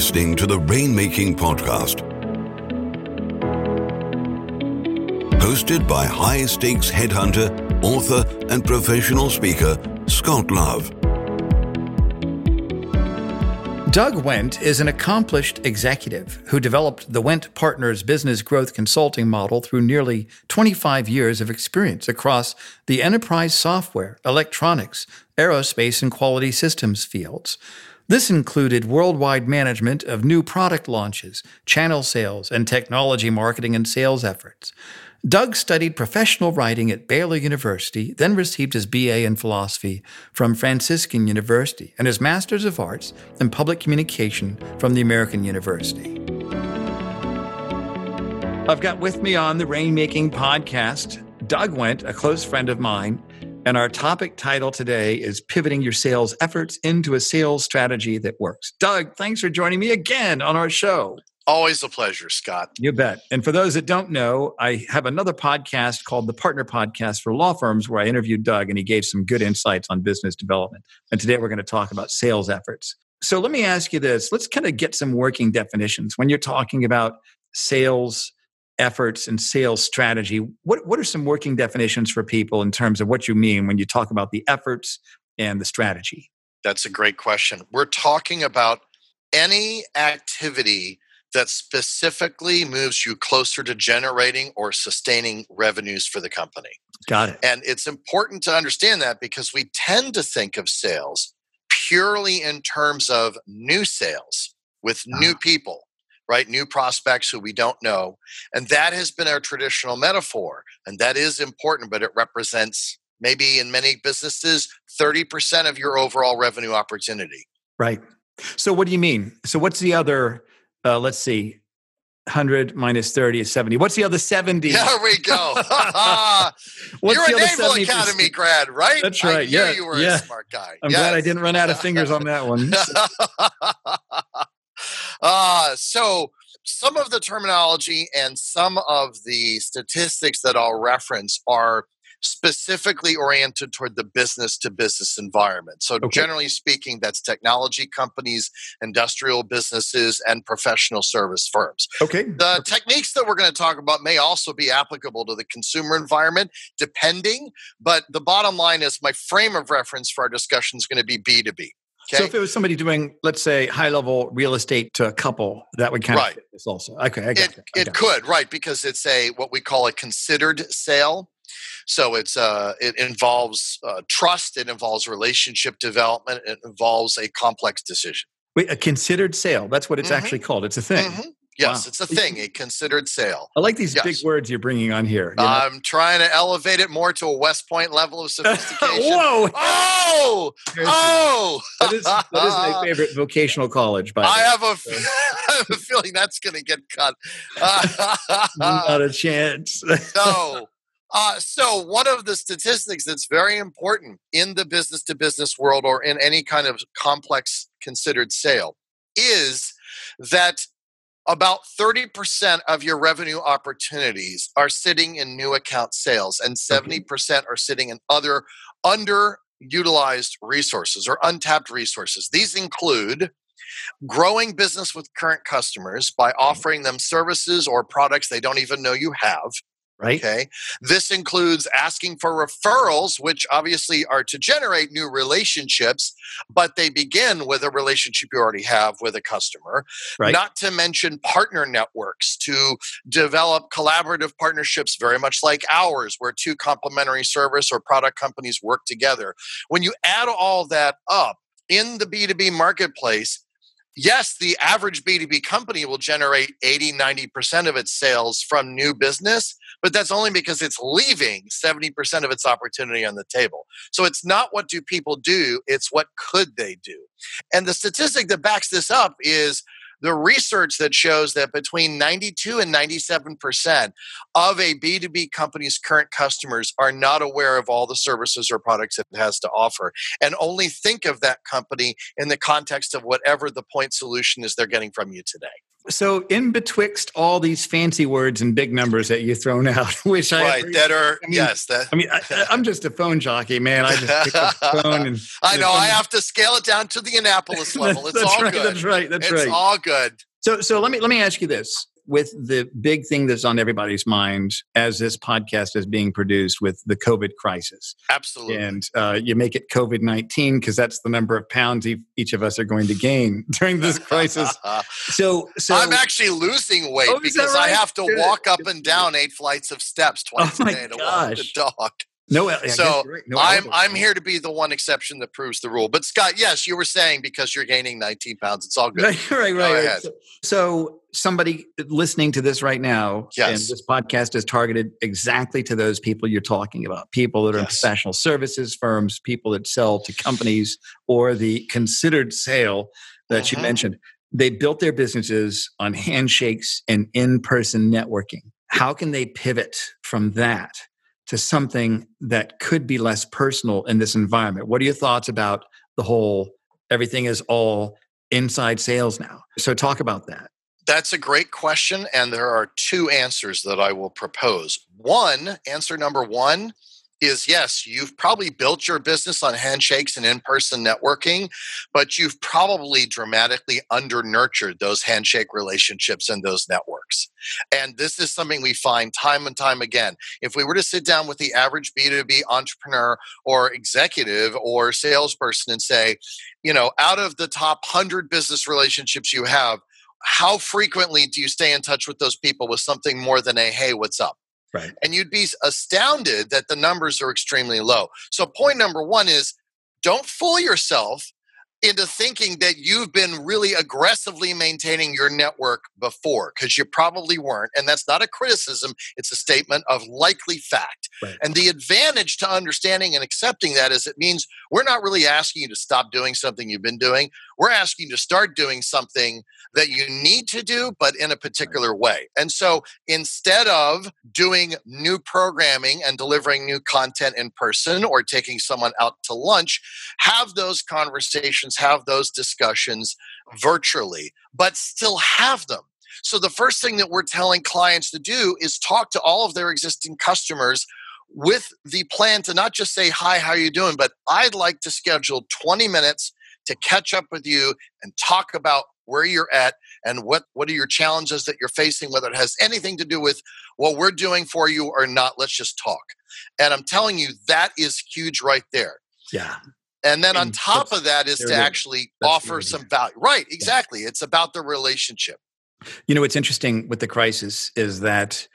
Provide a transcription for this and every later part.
listening to the Rainmaking Podcast. Hosted by high stakes headhunter, author, and professional speaker, Scott Love. Doug Wendt is an accomplished executive who developed the Wendt Partners business growth consulting model through nearly 25 years of experience across the enterprise software, electronics, aerospace, and quality systems fields. This included worldwide management of new product launches, channel sales, and technology marketing and sales efforts. Doug studied professional writing at Baylor University, then received his BA in philosophy from Franciscan University and his Master's of Arts in Public Communication from the American University. I've got with me on the Rainmaking podcast Doug Wendt, a close friend of mine, and our topic title today is Pivoting Your Sales Efforts into a Sales Strategy That Works. Doug, thanks for joining me again on our show. Always a pleasure, Scott. You bet. And for those that don't know, I have another podcast called the Partner Podcast for Law Firms where I interviewed Doug and he gave some good insights on business development. And today we're going to talk about sales efforts. So let me ask you this let's kind of get some working definitions. When you're talking about sales efforts and sales strategy, what, what are some working definitions for people in terms of what you mean when you talk about the efforts and the strategy? That's a great question. We're talking about any activity that specifically moves you closer to generating or sustaining revenues for the company. Got it. And it's important to understand that because we tend to think of sales purely in terms of new sales with new ah. people, right? New prospects who we don't know. And that has been our traditional metaphor. And that is important, but it represents maybe in many businesses 30% of your overall revenue opportunity. Right. So, what do you mean? So, what's the other uh, let's see. 100 minus 30 is 70. What's the other 70? There we go. You're a Naval Academy grad, right? That's right. I yeah. you were yeah. a smart guy. I'm yes. glad I didn't run out of fingers on that one. uh, so, some of the terminology and some of the statistics that I'll reference are specifically oriented toward the business to business environment. So, okay. generally speaking, that's technology companies, industrial businesses, and professional service firms. Okay. The techniques that we're going to talk about may also be applicable to the consumer environment, depending. But the bottom line is my frame of reference for our discussion is going to be B2B. Okay. So if it was somebody doing, let's say, high level real estate to a couple, that would kind right. of fit this also. Okay, I got it. It, it could, right? Because it's a what we call a considered sale. So it's uh, it involves uh, trust, it involves relationship development, it involves a complex decision. Wait, a considered sale. That's what it's mm-hmm. actually called. It's a thing. Mm-hmm. Yes, wow. it's a thing, a considered sale. I like these yes. big words you're bringing on here. You know? I'm trying to elevate it more to a West Point level of sophistication. Whoa! Oh! Oh! that, is, that is my favorite vocational college, by the way, I have, a, I have a feeling that's going to get cut. Not a chance. no. Uh, so, one of the statistics that's very important in the business to business world or in any kind of complex considered sale is that about 30% of your revenue opportunities are sitting in new account sales, and 70% are sitting in other underutilized resources or untapped resources. These include growing business with current customers by offering them services or products they don't even know you have right? Okay. This includes asking for referrals, which obviously are to generate new relationships, but they begin with a relationship you already have with a customer. Right. Not to mention partner networks to develop collaborative partnerships, very much like ours, where two complementary service or product companies work together. When you add all that up, in the B2B marketplace, yes, the average B2B company will generate 80, 90% of its sales from new business, but that's only because it's leaving 70% of its opportunity on the table. So it's not what do people do, it's what could they do. And the statistic that backs this up is the research that shows that between 92 and 97% of a B2B company's current customers are not aware of all the services or products it has to offer and only think of that company in the context of whatever the point solution is they're getting from you today. So, in betwixt all these fancy words and big numbers that you've thrown out, which I right that are I mean, yes, that I mean, I, am just a phone jockey, man. I just pick up the phone and I know I have to scale it down to the Annapolis level. It's all right, good. That's right. That's it's right. It's all good. So, so let me let me ask you this: with the big thing that's on everybody's mind as this podcast is being produced with the COVID crisis. Absolutely. And uh, you make it COVID 19 because that's the number of pounds each of us are going to gain during this crisis. so, so I'm actually losing weight oh, because right? I have to walk up and down eight flights of steps twice oh a day to walk the dog. No, I so right. no I'm I'm here to be the one exception that proves the rule. But Scott, yes, you were saying because you're gaining 19 pounds, it's all good. Right, right, right. right. So, so, somebody listening to this right now, yes. and this podcast is targeted exactly to those people you're talking about: people that are yes. in professional services firms, people that sell to companies, or the considered sale that mm-hmm. you mentioned. They built their businesses on handshakes and in-person networking. How can they pivot from that? To something that could be less personal in this environment. What are your thoughts about the whole everything is all inside sales now? So talk about that. That's a great question. And there are two answers that I will propose. One, answer number one is yes, you've probably built your business on handshakes and in person networking, but you've probably dramatically under nurtured those handshake relationships and those networks. And this is something we find time and time again. If we were to sit down with the average B2B entrepreneur or executive or salesperson and say, you know, out of the top 100 business relationships you have, how frequently do you stay in touch with those people with something more than a hey, what's up? Right. And you'd be astounded that the numbers are extremely low. So, point number one is don't fool yourself into thinking that you've been really aggressively maintaining your network before because you probably weren't. And that's not a criticism, it's a statement of likely fact. Right. And the advantage to understanding and accepting that is it means we're not really asking you to stop doing something you've been doing. We're asking you to start doing something that you need to do, but in a particular way. And so instead of doing new programming and delivering new content in person or taking someone out to lunch, have those conversations, have those discussions virtually, but still have them. So the first thing that we're telling clients to do is talk to all of their existing customers with the plan to not just say hi how are you doing but i'd like to schedule 20 minutes to catch up with you and talk about where you're at and what what are your challenges that you're facing whether it has anything to do with what we're doing for you or not let's just talk. And i'm telling you that is huge right there. Yeah. And then on top of that is to actually offer some value right exactly yeah. it's about the relationship. You know what's interesting with the crisis is that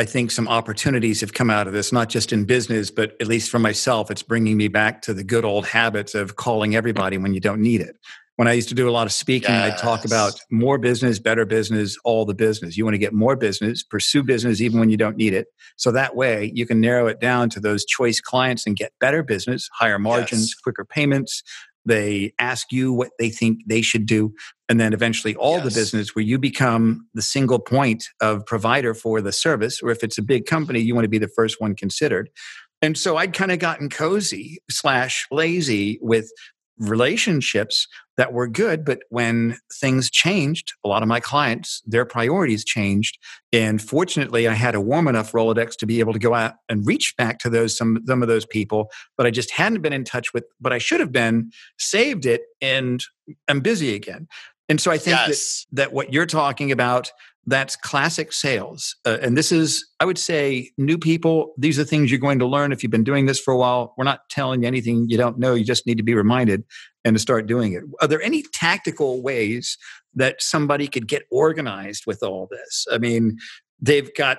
I think some opportunities have come out of this, not just in business, but at least for myself, it's bringing me back to the good old habits of calling everybody when you don't need it. When I used to do a lot of speaking, yes. I'd talk about more business, better business, all the business. You want to get more business, pursue business even when you don't need it. So that way you can narrow it down to those choice clients and get better business, higher margins, yes. quicker payments, they ask you what they think they should do and then eventually all yes. the business where you become the single point of provider for the service or if it's a big company you want to be the first one considered and so i'd kind of gotten cozy slash lazy with relationships that were good but when things changed a lot of my clients their priorities changed and fortunately i had a warm enough rolodex to be able to go out and reach back to those some, some of those people but i just hadn't been in touch with but i should have been saved it and i'm busy again and so i think yes. that, that what you're talking about that's classic sales. Uh, and this is, I would say, new people, these are things you're going to learn if you've been doing this for a while. We're not telling you anything you don't know. You just need to be reminded and to start doing it. Are there any tactical ways that somebody could get organized with all this? I mean, they've got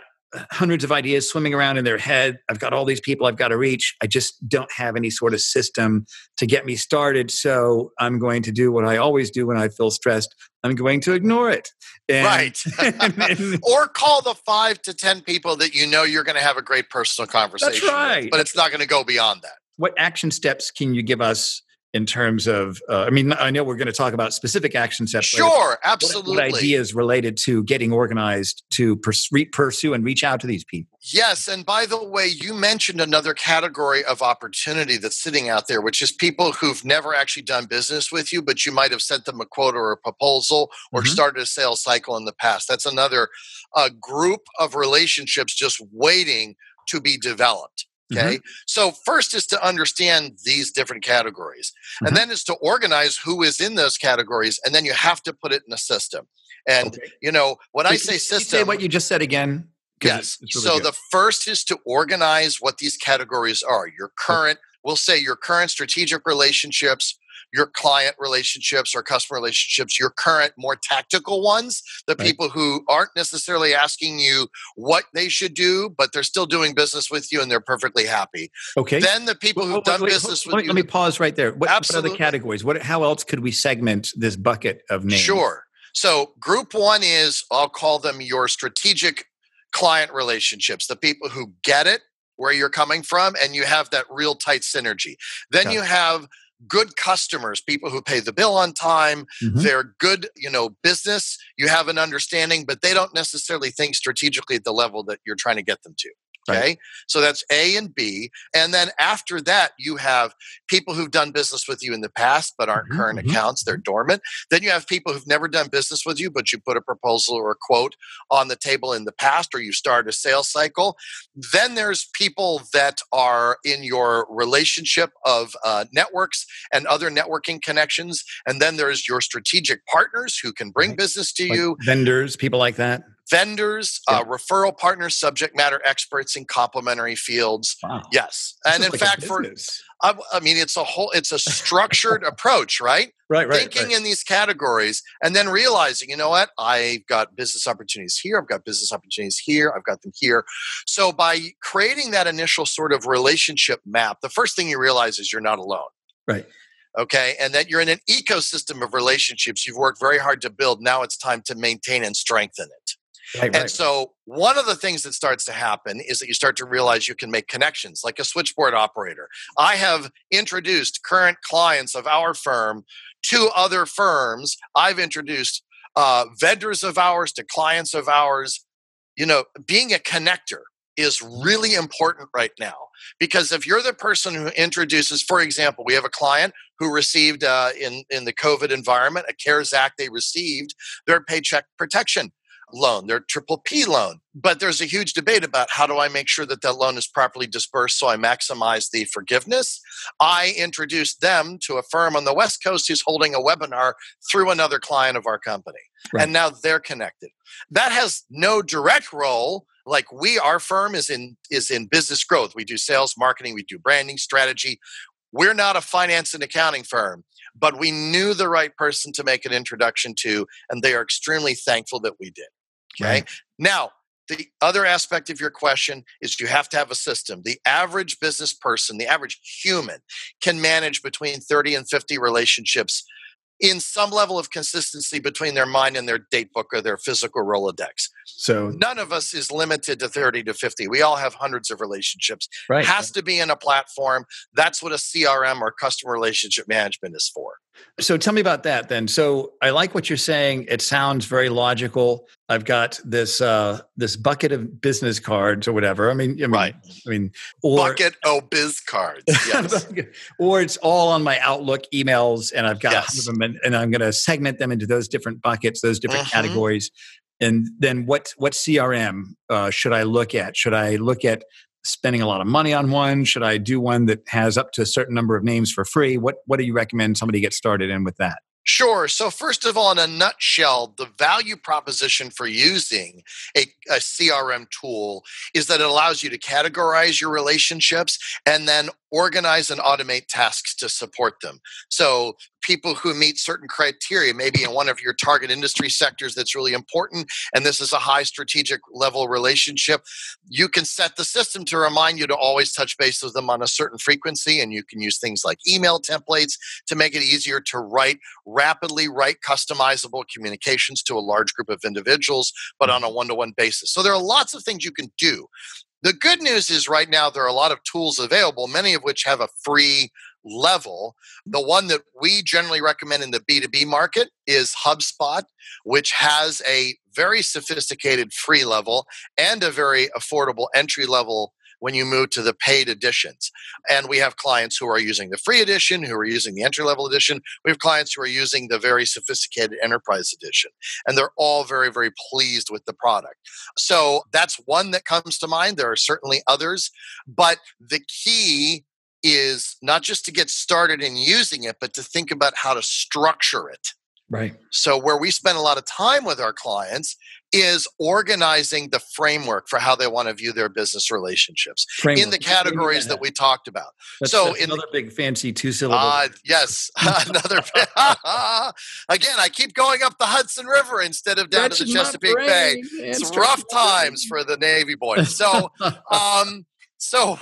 hundreds of ideas swimming around in their head. I've got all these people I've got to reach. I just don't have any sort of system to get me started. So I'm going to do what I always do when I feel stressed. I'm going to ignore it. And, right. and, and, or call the five to 10 people that you know you're going to have a great personal conversation. That's right. With, but it's not going to go beyond that. What action steps can you give us in terms of uh, i mean i know we're going to talk about specific action steps sure absolutely what, what ideas related to getting organized to pers- pursue and reach out to these people? Yes and by the way you mentioned another category of opportunity that's sitting out there which is people who've never actually done business with you but you might have sent them a quote or a proposal or mm-hmm. started a sales cycle in the past. That's another uh, group of relationships just waiting to be developed Okay. Mm-hmm. So, first is to understand these different categories, mm-hmm. and then is to organize who is in those categories, and then you have to put it in a system. And, okay. you know, when I say system. say what you just said again? Yes. It's, it's really so, good. the first is to organize what these categories are your current, okay. we'll say your current strategic relationships, your client relationships or customer relationships, your current more tactical ones, the right. people who aren't necessarily asking you what they should do, but they're still doing business with you and they're perfectly happy. Okay. Then the people who've wait, done wait, business wait, with you. Let me pause right there. What, what other categories? What? How else could we segment this bucket of names? Sure. So group one is I'll call them your strategic client relationships, the people who get it where you're coming from and you have that real tight synergy. Then you have good customers, people who pay the bill on time, mm-hmm. they're good, you know, business, you have an understanding, but they don't necessarily think strategically at the level that you're trying to get them to. Okay. Right. So that's A and B. And then after that, you have people who've done business with you in the past but aren't mm-hmm. current mm-hmm. accounts, they're dormant. Then you have people who've never done business with you, but you put a proposal or a quote on the table in the past or you start a sales cycle. Then there's people that are in your relationship of uh, networks and other networking connections. And then there's your strategic partners who can bring right. business to like you. Vendors, people like that vendors, uh, referral partners, subject matter experts in complementary fields. Wow. Yes, this and in like fact, for I, I, mean, it's a whole, it's a structured approach, right? Right, right. Thinking right. in these categories, and then realizing, you know what, I've got business opportunities here, I've got business opportunities here, I've got them here. So by creating that initial sort of relationship map, the first thing you realize is you're not alone. Right okay and that you're in an ecosystem of relationships you've worked very hard to build now it's time to maintain and strengthen it Right, and right. so one of the things that starts to happen is that you start to realize you can make connections like a switchboard operator. I have introduced current clients of our firm to other firms. I've introduced uh, vendors of ours to clients of ours. You know, being a connector is really important right now because if you're the person who introduces for example we have a client who received uh, in in the covid environment a cares act they received their paycheck protection loan, their triple P loan. But there's a huge debate about how do I make sure that that loan is properly dispersed so I maximize the forgiveness. I introduced them to a firm on the West Coast who's holding a webinar through another client of our company. Right. And now they're connected. That has no direct role like we our firm is in is in business growth we do sales marketing we do branding strategy we're not a finance and accounting firm but we knew the right person to make an introduction to and they are extremely thankful that we did Okay. Right. Now, the other aspect of your question is you have to have a system. The average business person, the average human, can manage between 30 and 50 relationships in some level of consistency between their mind and their date book or their physical Rolodex. So none of us is limited to 30 to 50. We all have hundreds of relationships. Right. Has to be in a platform. That's what a CRM or customer relationship management is for. So tell me about that then. So I like what you're saying. It sounds very logical. I've got this uh, this bucket of business cards or whatever. I mean, I mean right. I mean, or, bucket of biz cards. Yes. or it's all on my Outlook emails, and I've got yes. them, and, and I'm going to segment them into those different buckets, those different mm-hmm. categories. And then what what CRM uh, should I look at? Should I look at spending a lot of money on one? Should I do one that has up to a certain number of names for free? What what do you recommend somebody get started in with that? Sure. So, first of all, in a nutshell, the value proposition for using a, a, CRM tool is that it allows you to categorize your relationships and then organize and automate tasks to support them. So, people who meet certain criteria, maybe in one of your target industry sectors that's really important, and this is a high strategic level relationship, you can set the system to remind you to always touch base with them on a certain frequency. And you can use things like email templates to make it easier to write, rapidly write customizable communications to a large group of individuals, but on a one to one basis. So, there are lots of things you can do. The good news is right now there are a lot of tools available, many of which have a free level. The one that we generally recommend in the B2B market is HubSpot, which has a very sophisticated free level and a very affordable entry level when you move to the paid editions. And we have clients who are using the free edition, who are using the entry level edition. We have clients who are using the very sophisticated enterprise edition. And they're all very, very pleased with the product. So that's one that comes to mind. There are certainly others. But the key is not just to get started in using it, but to think about how to structure it. Right. So, where we spend a lot of time with our clients is organizing the framework for how they want to view their business relationships framework. in the categories that we talked about. That's, so, that's in another big fancy two syllable. Uh, yes, another. again, I keep going up the Hudson River instead of down that's to the Chesapeake Bay. It's rough times for the Navy boys. So, um, so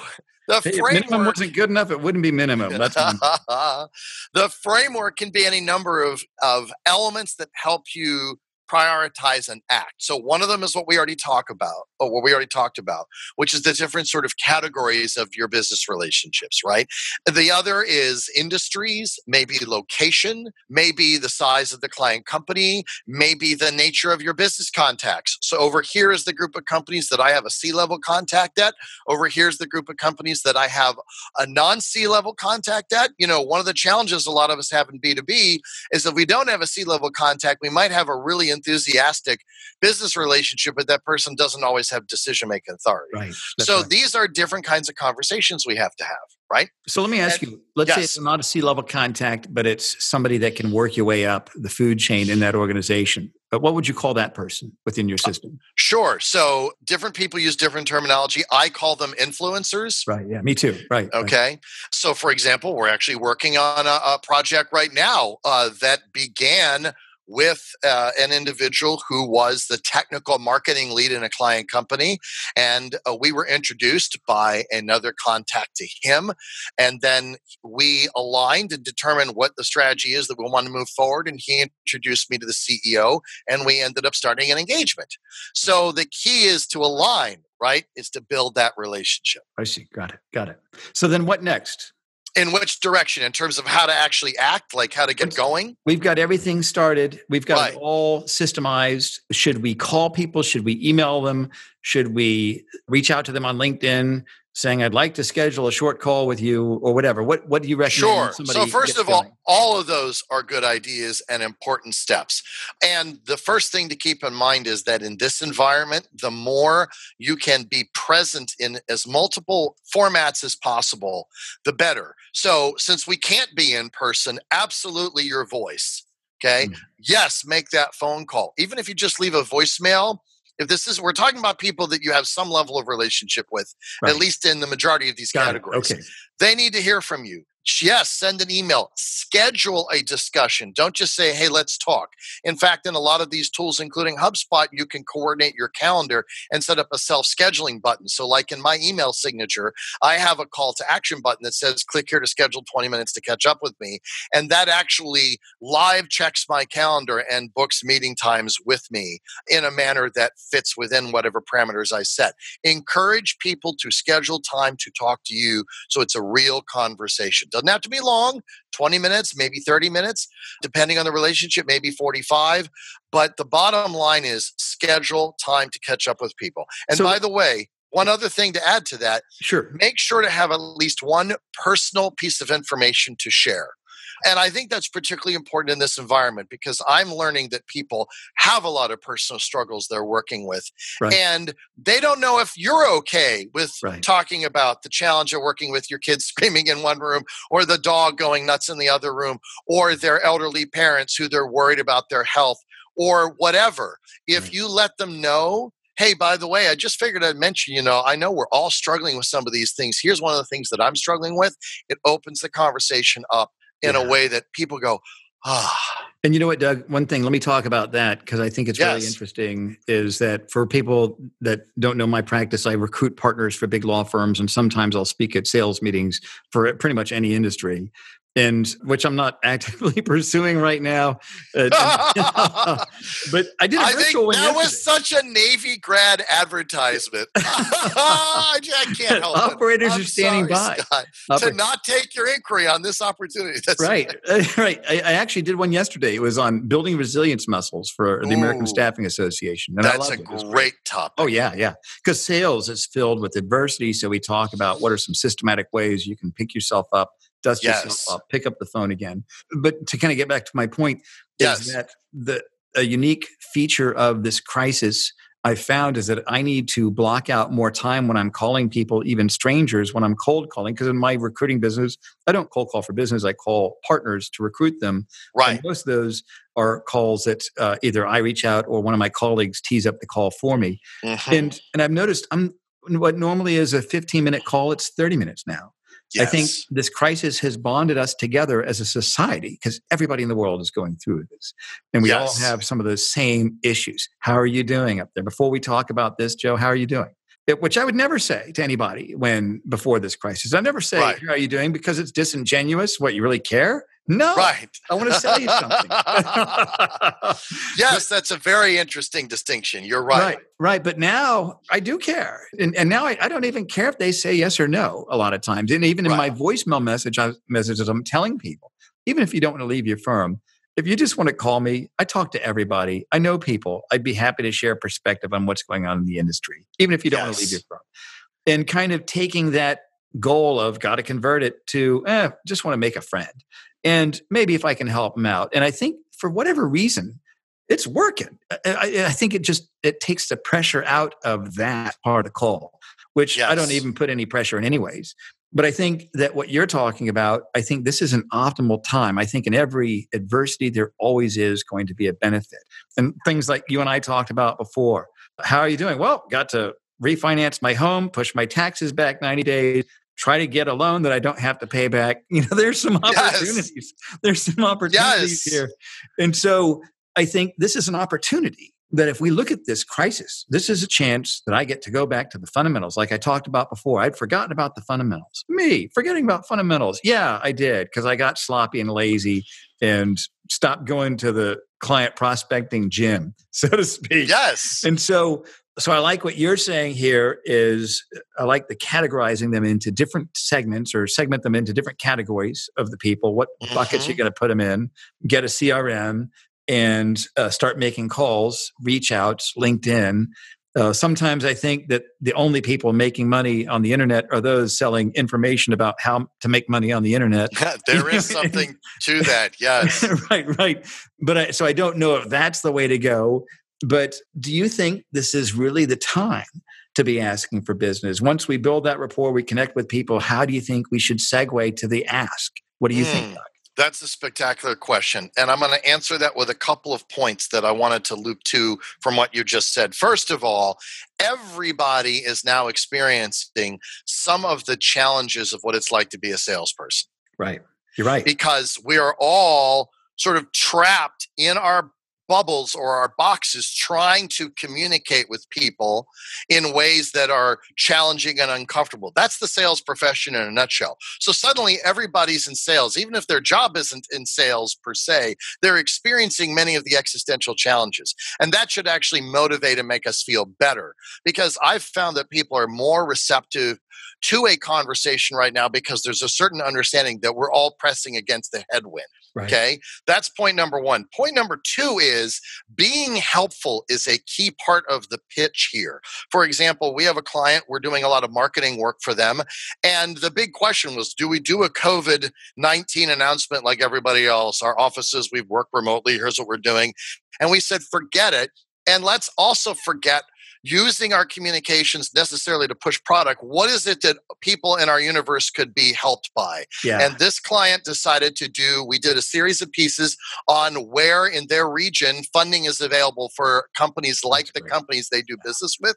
the hey, framework, minimum wasn't good enough, it wouldn't be minimum. That's the framework can be any number of, of elements that help you prioritize and act. So one of them is what we already talk about, or what we already talked about, which is the different sort of categories of your business relationships, right? The other is industries, maybe location, maybe the size of the client company, maybe the nature of your business contacts. So over here is the group of companies that I have a C-level contact at. Over here's the group of companies that I have a non-C-level contact at. You know, one of the challenges a lot of us have in B2B is if we don't have a C-level contact, we might have a really enthusiastic business relationship, but that person doesn't always have decision making authority. Right. so right. these are different kinds of conversations we have to have, right? So let me ask and, you let's yes. say it's not a C level contact, but it's somebody that can work your way up the food chain in that organization. But what would you call that person within your uh, system? Uh, sure. So different people use different terminology. I call them influencers. Right. Yeah. Me too. Right. Okay. Right. So, for example, we're actually working on a, a project right now uh, that began with uh, an individual who was the technical marketing lead in a client company. And uh, we were introduced by another contact to him. And then we aligned and determined what the strategy is that we want to move forward. And he introduced me to the CEO, and we ended up starting an engagement. So the key is to align, right? Is to build that relationship. I see. Got it. Got it. So then what next? In which direction in terms of how to actually act like how to get going? We've got everything started. We've got right. it all systemized. Should we call people? Should we email them? Should we reach out to them on linkedin saying I'd like to schedule a short call with you or whatever. What what do you recommend? Sure. So first of all, all of those are good ideas and important steps. And the first thing to keep in mind is that in this environment, the more you can be present in as multiple formats as possible, the better. So since we can't be in person, absolutely your voice. Okay. Mm. Yes, make that phone call. Even if you just leave a voicemail, if this is we're talking about people that you have some level of relationship with right. at least in the majority of these Got categories okay. they need to hear from you yes, send an email, schedule a discussion. Don't just say, hey, let's talk. In fact, in a lot of these tools, including HubSpot, you can coordinate your calendar and set up a self scheduling button. So, like in my email signature, I have a call to action button that says, click here to schedule 20 minutes to catch up with me. And that actually live checks my calendar and books meeting times with me in a manner that fits within whatever parameters I set. Encourage people to schedule time to talk to you so it's a real conversation. Doesn't have to be long 20 minutes, maybe 30 minutes, depending on the relationship, maybe 45. But the bottom line is schedule time to catch up with people. And so, by the way, one other thing to add to that sure make sure to have at least one personal piece of information to share and I think that's particularly important in this environment because I'm learning that people have a lot of personal struggles they're working with. Right. And they don't know if you're okay with right. talking about the challenge of working with your kids screaming in one room or the dog going nuts in the other room or their elderly parents who they're worried about their health or whatever. If right. you let them know hey, by the way, I just figured I'd mention, you know, I know we're all struggling with some of these things. Here's one of the things that I'm struggling with. It opens the conversation up in yeah. a way that people go, ah. And you know what, Doug? One thing, let me talk about that because I think it's yes. really interesting. Is that for people that don't know my practice, I recruit partners for big law firms, and sometimes I'll speak at sales meetings for pretty much any industry. And which I'm not actively pursuing right now. Uh, but I did a I one. That yesterday. was such a Navy grad advertisement. I can't help it. Operators it. are standing sorry, by Oper- to not take your inquiry on this opportunity. That's right, right. right. I, I, actually did one yesterday. It was on building resilience muscles for the Ooh, American Staffing Association. And that's a it. great topic. Oh yeah, yeah. Because sales is filled with adversity. So we talk about what are some systematic ways you can pick yourself up dust yes. yourself up, pick up the phone again. But to kind of get back to my point, yes. is that the a unique feature of this crisis I found is that I need to block out more time when I'm calling people, even strangers, when I'm cold calling. Because in my recruiting business, I don't cold call for business. I call partners to recruit them. Right. And most of those are calls that uh, either I reach out or one of my colleagues tees up the call for me. Mm-hmm. And and I've noticed I'm what normally is a 15 minute call, it's 30 minutes now. Yes. I think this crisis has bonded us together as a society because everybody in the world is going through this. And we yes. all have some of the same issues. How are you doing up there? Before we talk about this, Joe, how are you doing? It, which I would never say to anybody when before this crisis. I never say, right. How are you doing? Because it's disingenuous. What you really care? No. Right. I want to sell you something. yes, that's a very interesting distinction. You're right. Right. Right. But now I do care. And, and now I, I don't even care if they say yes or no a lot of times. And even in right. my voicemail message, I, messages, I'm telling people, even if you don't want to leave your firm, if you just want to call me, I talk to everybody. I know people. I'd be happy to share perspective on what's going on in the industry, even if you don't yes. want to leave your firm. And kind of taking that goal of got to convert it to eh, just want to make a friend and maybe if I can help them out. And I think for whatever reason, it's working. I, I think it just it takes the pressure out of that part of call, which yes. I don't even put any pressure in anyways. But I think that what you're talking about, I think this is an optimal time. I think in every adversity, there always is going to be a benefit. And things like you and I talked about before. How are you doing? Well, got to refinance my home, push my taxes back 90 days, try to get a loan that I don't have to pay back. You know, there's some opportunities. Yes. There's some opportunities yes. here. And so I think this is an opportunity that if we look at this crisis, this is a chance that I get to go back to the fundamentals. Like I talked about before, I'd forgotten about the fundamentals. Me, forgetting about fundamentals. Yeah, I did because I got sloppy and lazy and stopped going to the client prospecting gym, so to speak. Yes. And so so I like what you're saying here is I like the categorizing them into different segments or segment them into different categories of the people. What mm-hmm. buckets you're going to put them in? Get a CRM and uh, start making calls, reach outs, LinkedIn. Uh, sometimes I think that the only people making money on the internet are those selling information about how to make money on the internet. there is something to that, yes. right, right. But I, so I don't know if that's the way to go. But do you think this is really the time to be asking for business? Once we build that rapport, we connect with people, how do you think we should segue to the ask? What do you mm, think, Doug? That's a spectacular question. And I'm going to answer that with a couple of points that I wanted to loop to from what you just said. First of all, everybody is now experiencing some of the challenges of what it's like to be a salesperson. Right. You're right. Because we are all sort of trapped in our bubbles or our boxes trying to communicate with people in ways that are challenging and uncomfortable. That's the sales profession in a nutshell. So suddenly everybody's in sales, even if their job isn't in sales per se, they're experiencing many of the existential challenges. And that should actually motivate and make us feel better because I've found that people are more receptive to a conversation right now because there's a certain understanding that we're all pressing against the headwind. Right. Okay. That's point number one. Point number two is being helpful is a key part of the pitch here. For example, we have a client, we're doing a lot of marketing work for them. And the big question was do we do a COVID 19 announcement like everybody else? Our offices, we've worked remotely. Here's what we're doing. And we said, forget it. And let's also forget using our communications necessarily to push product what is it that people in our universe could be helped by yeah. and this client decided to do we did a series of pieces on where in their region funding is available for companies like That's the great. companies they do business with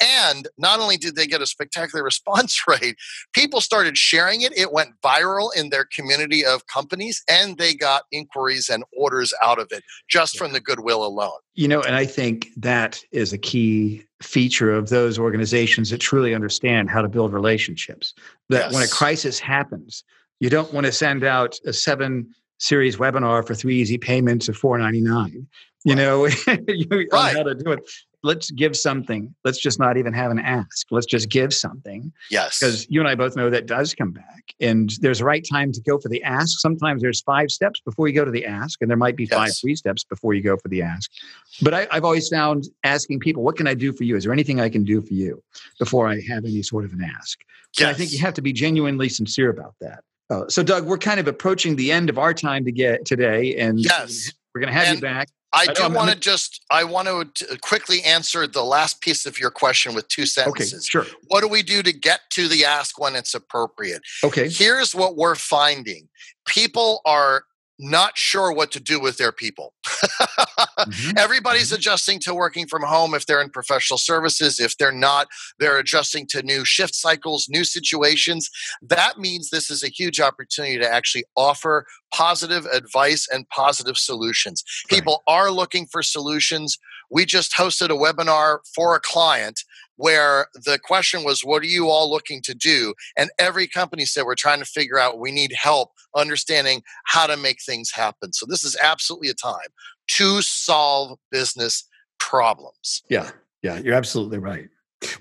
and not only did they get a spectacular response rate people started sharing it it went viral in their community of companies and they got inquiries and orders out of it just yeah. from the goodwill alone you know, and I think that is a key feature of those organizations that truly understand how to build relationships. That yes. when a crisis happens, You don't want to send out a seven series webinar for three easy payments of four ninety nine. You know, you, right. how to do it let's give something. Let's just not even have an ask. Let's just give something. Yes. Because you and I both know that does come back. And there's a right time to go for the ask. Sometimes there's five steps before you go to the ask, and there might be yes. five free steps before you go for the ask. But I, have always found asking people, what can I do for you? Is there anything I can do for you before I have any sort of an ask? Yes. And I think you have to be genuinely sincere about that. Uh, so, Doug, we're kind of approaching the end of our time to get today, and yes. We're going to have and- you back. I, I do want to just I want to quickly answer the last piece of your question with two sentences. Okay, sure. What do we do to get to the ask when it's appropriate? Okay. Here's what we're finding. People are not sure what to do with their people. mm-hmm. Everybody's mm-hmm. adjusting to working from home if they're in professional services. If they're not, they're adjusting to new shift cycles, new situations. That means this is a huge opportunity to actually offer positive advice and positive solutions. Right. People are looking for solutions. We just hosted a webinar for a client where the question was, What are you all looking to do? And every company said, We're trying to figure out, we need help understanding how to make things happen. So, this is absolutely a time to solve business problems. Yeah, yeah, you're absolutely right.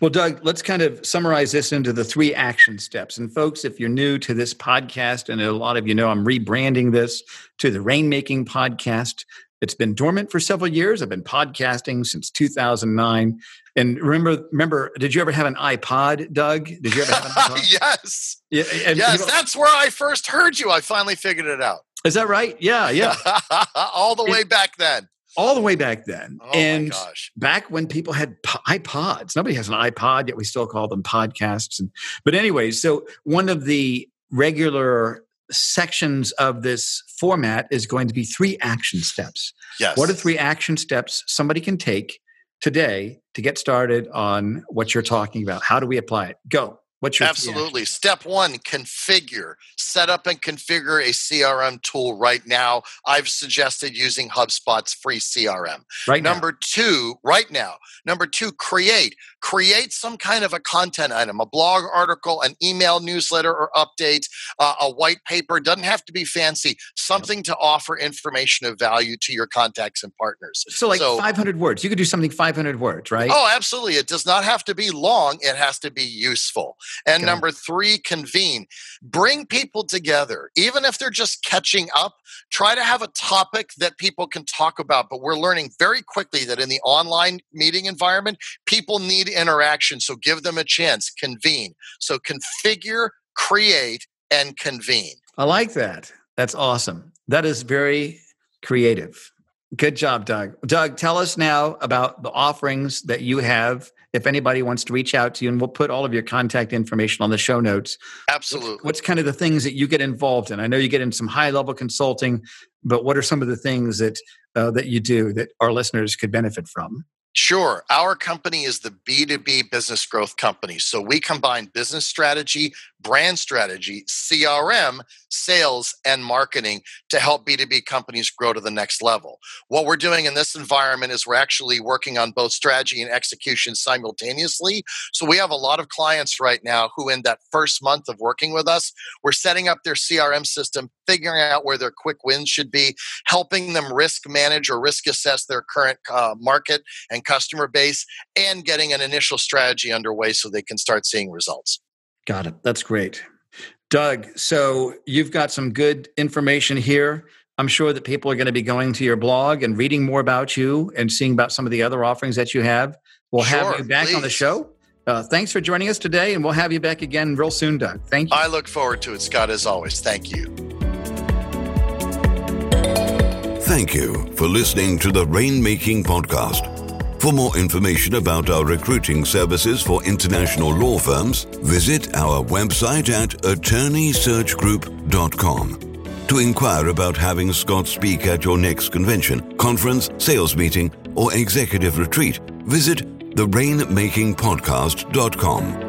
Well, Doug, let's kind of summarize this into the three action steps. And folks, if you're new to this podcast, and a lot of you know I'm rebranding this to the Rainmaking Podcast, it's been dormant for several years. I've been podcasting since 2009. And remember, remember, did you ever have an iPod, Doug? Did you ever have an iPod? yes. Yeah, yes, that's where I first heard you. I finally figured it out. Is that right? Yeah, yeah. All the way back then. All the way back then. Oh and back when people had iPods. Nobody has an iPod, yet we still call them podcasts. And, but anyway, so one of the regular sections of this format is going to be three action steps. Yes. What are three action steps somebody can take today to get started on what you're talking about? How do we apply it? Go. What's your absolutely step one? Configure, set up and configure a CRM tool right now. I've suggested using HubSpot's free CRM. Right. Number now. two, right now. Number two, create create some kind of a content item, a blog article, an email newsletter or update, uh, a white paper. Doesn't have to be fancy. Something to offer information of value to your contacts and partners. So, like so, 500 words. You could do something 500 words, right? Oh, absolutely. It does not have to be long. It has to be useful. And okay. number three, convene. Bring people together, even if they're just catching up. Try to have a topic that people can talk about. But we're learning very quickly that in the online meeting environment, people need interaction. So give them a chance, convene. So configure, create, and convene. I like that. That's awesome. That is very creative. Good job, Doug. Doug, tell us now about the offerings that you have. If anybody wants to reach out to you, and we'll put all of your contact information on the show notes. Absolutely. What's, what's kind of the things that you get involved in? I know you get in some high level consulting, but what are some of the things that uh, that you do that our listeners could benefit from? Sure. Our company is the B2B business growth company. So we combine business strategy, brand strategy, CRM, sales, and marketing to help B2B companies grow to the next level. What we're doing in this environment is we're actually working on both strategy and execution simultaneously. So we have a lot of clients right now who, in that first month of working with us, we're setting up their CRM system, figuring out where their quick wins should be, helping them risk manage or risk assess their current uh, market and and customer base and getting an initial strategy underway so they can start seeing results. Got it. That's great. Doug, so you've got some good information here. I'm sure that people are going to be going to your blog and reading more about you and seeing about some of the other offerings that you have. We'll sure, have you back please. on the show. Uh, thanks for joining us today, and we'll have you back again real soon, Doug. Thank you. I look forward to it, Scott, as always. Thank you. Thank you for listening to the Rainmaking Podcast. For more information about our recruiting services for international law firms, visit our website at attorneysearchgroup.com. To inquire about having Scott speak at your next convention, conference, sales meeting, or executive retreat, visit therainmakingpodcast.com.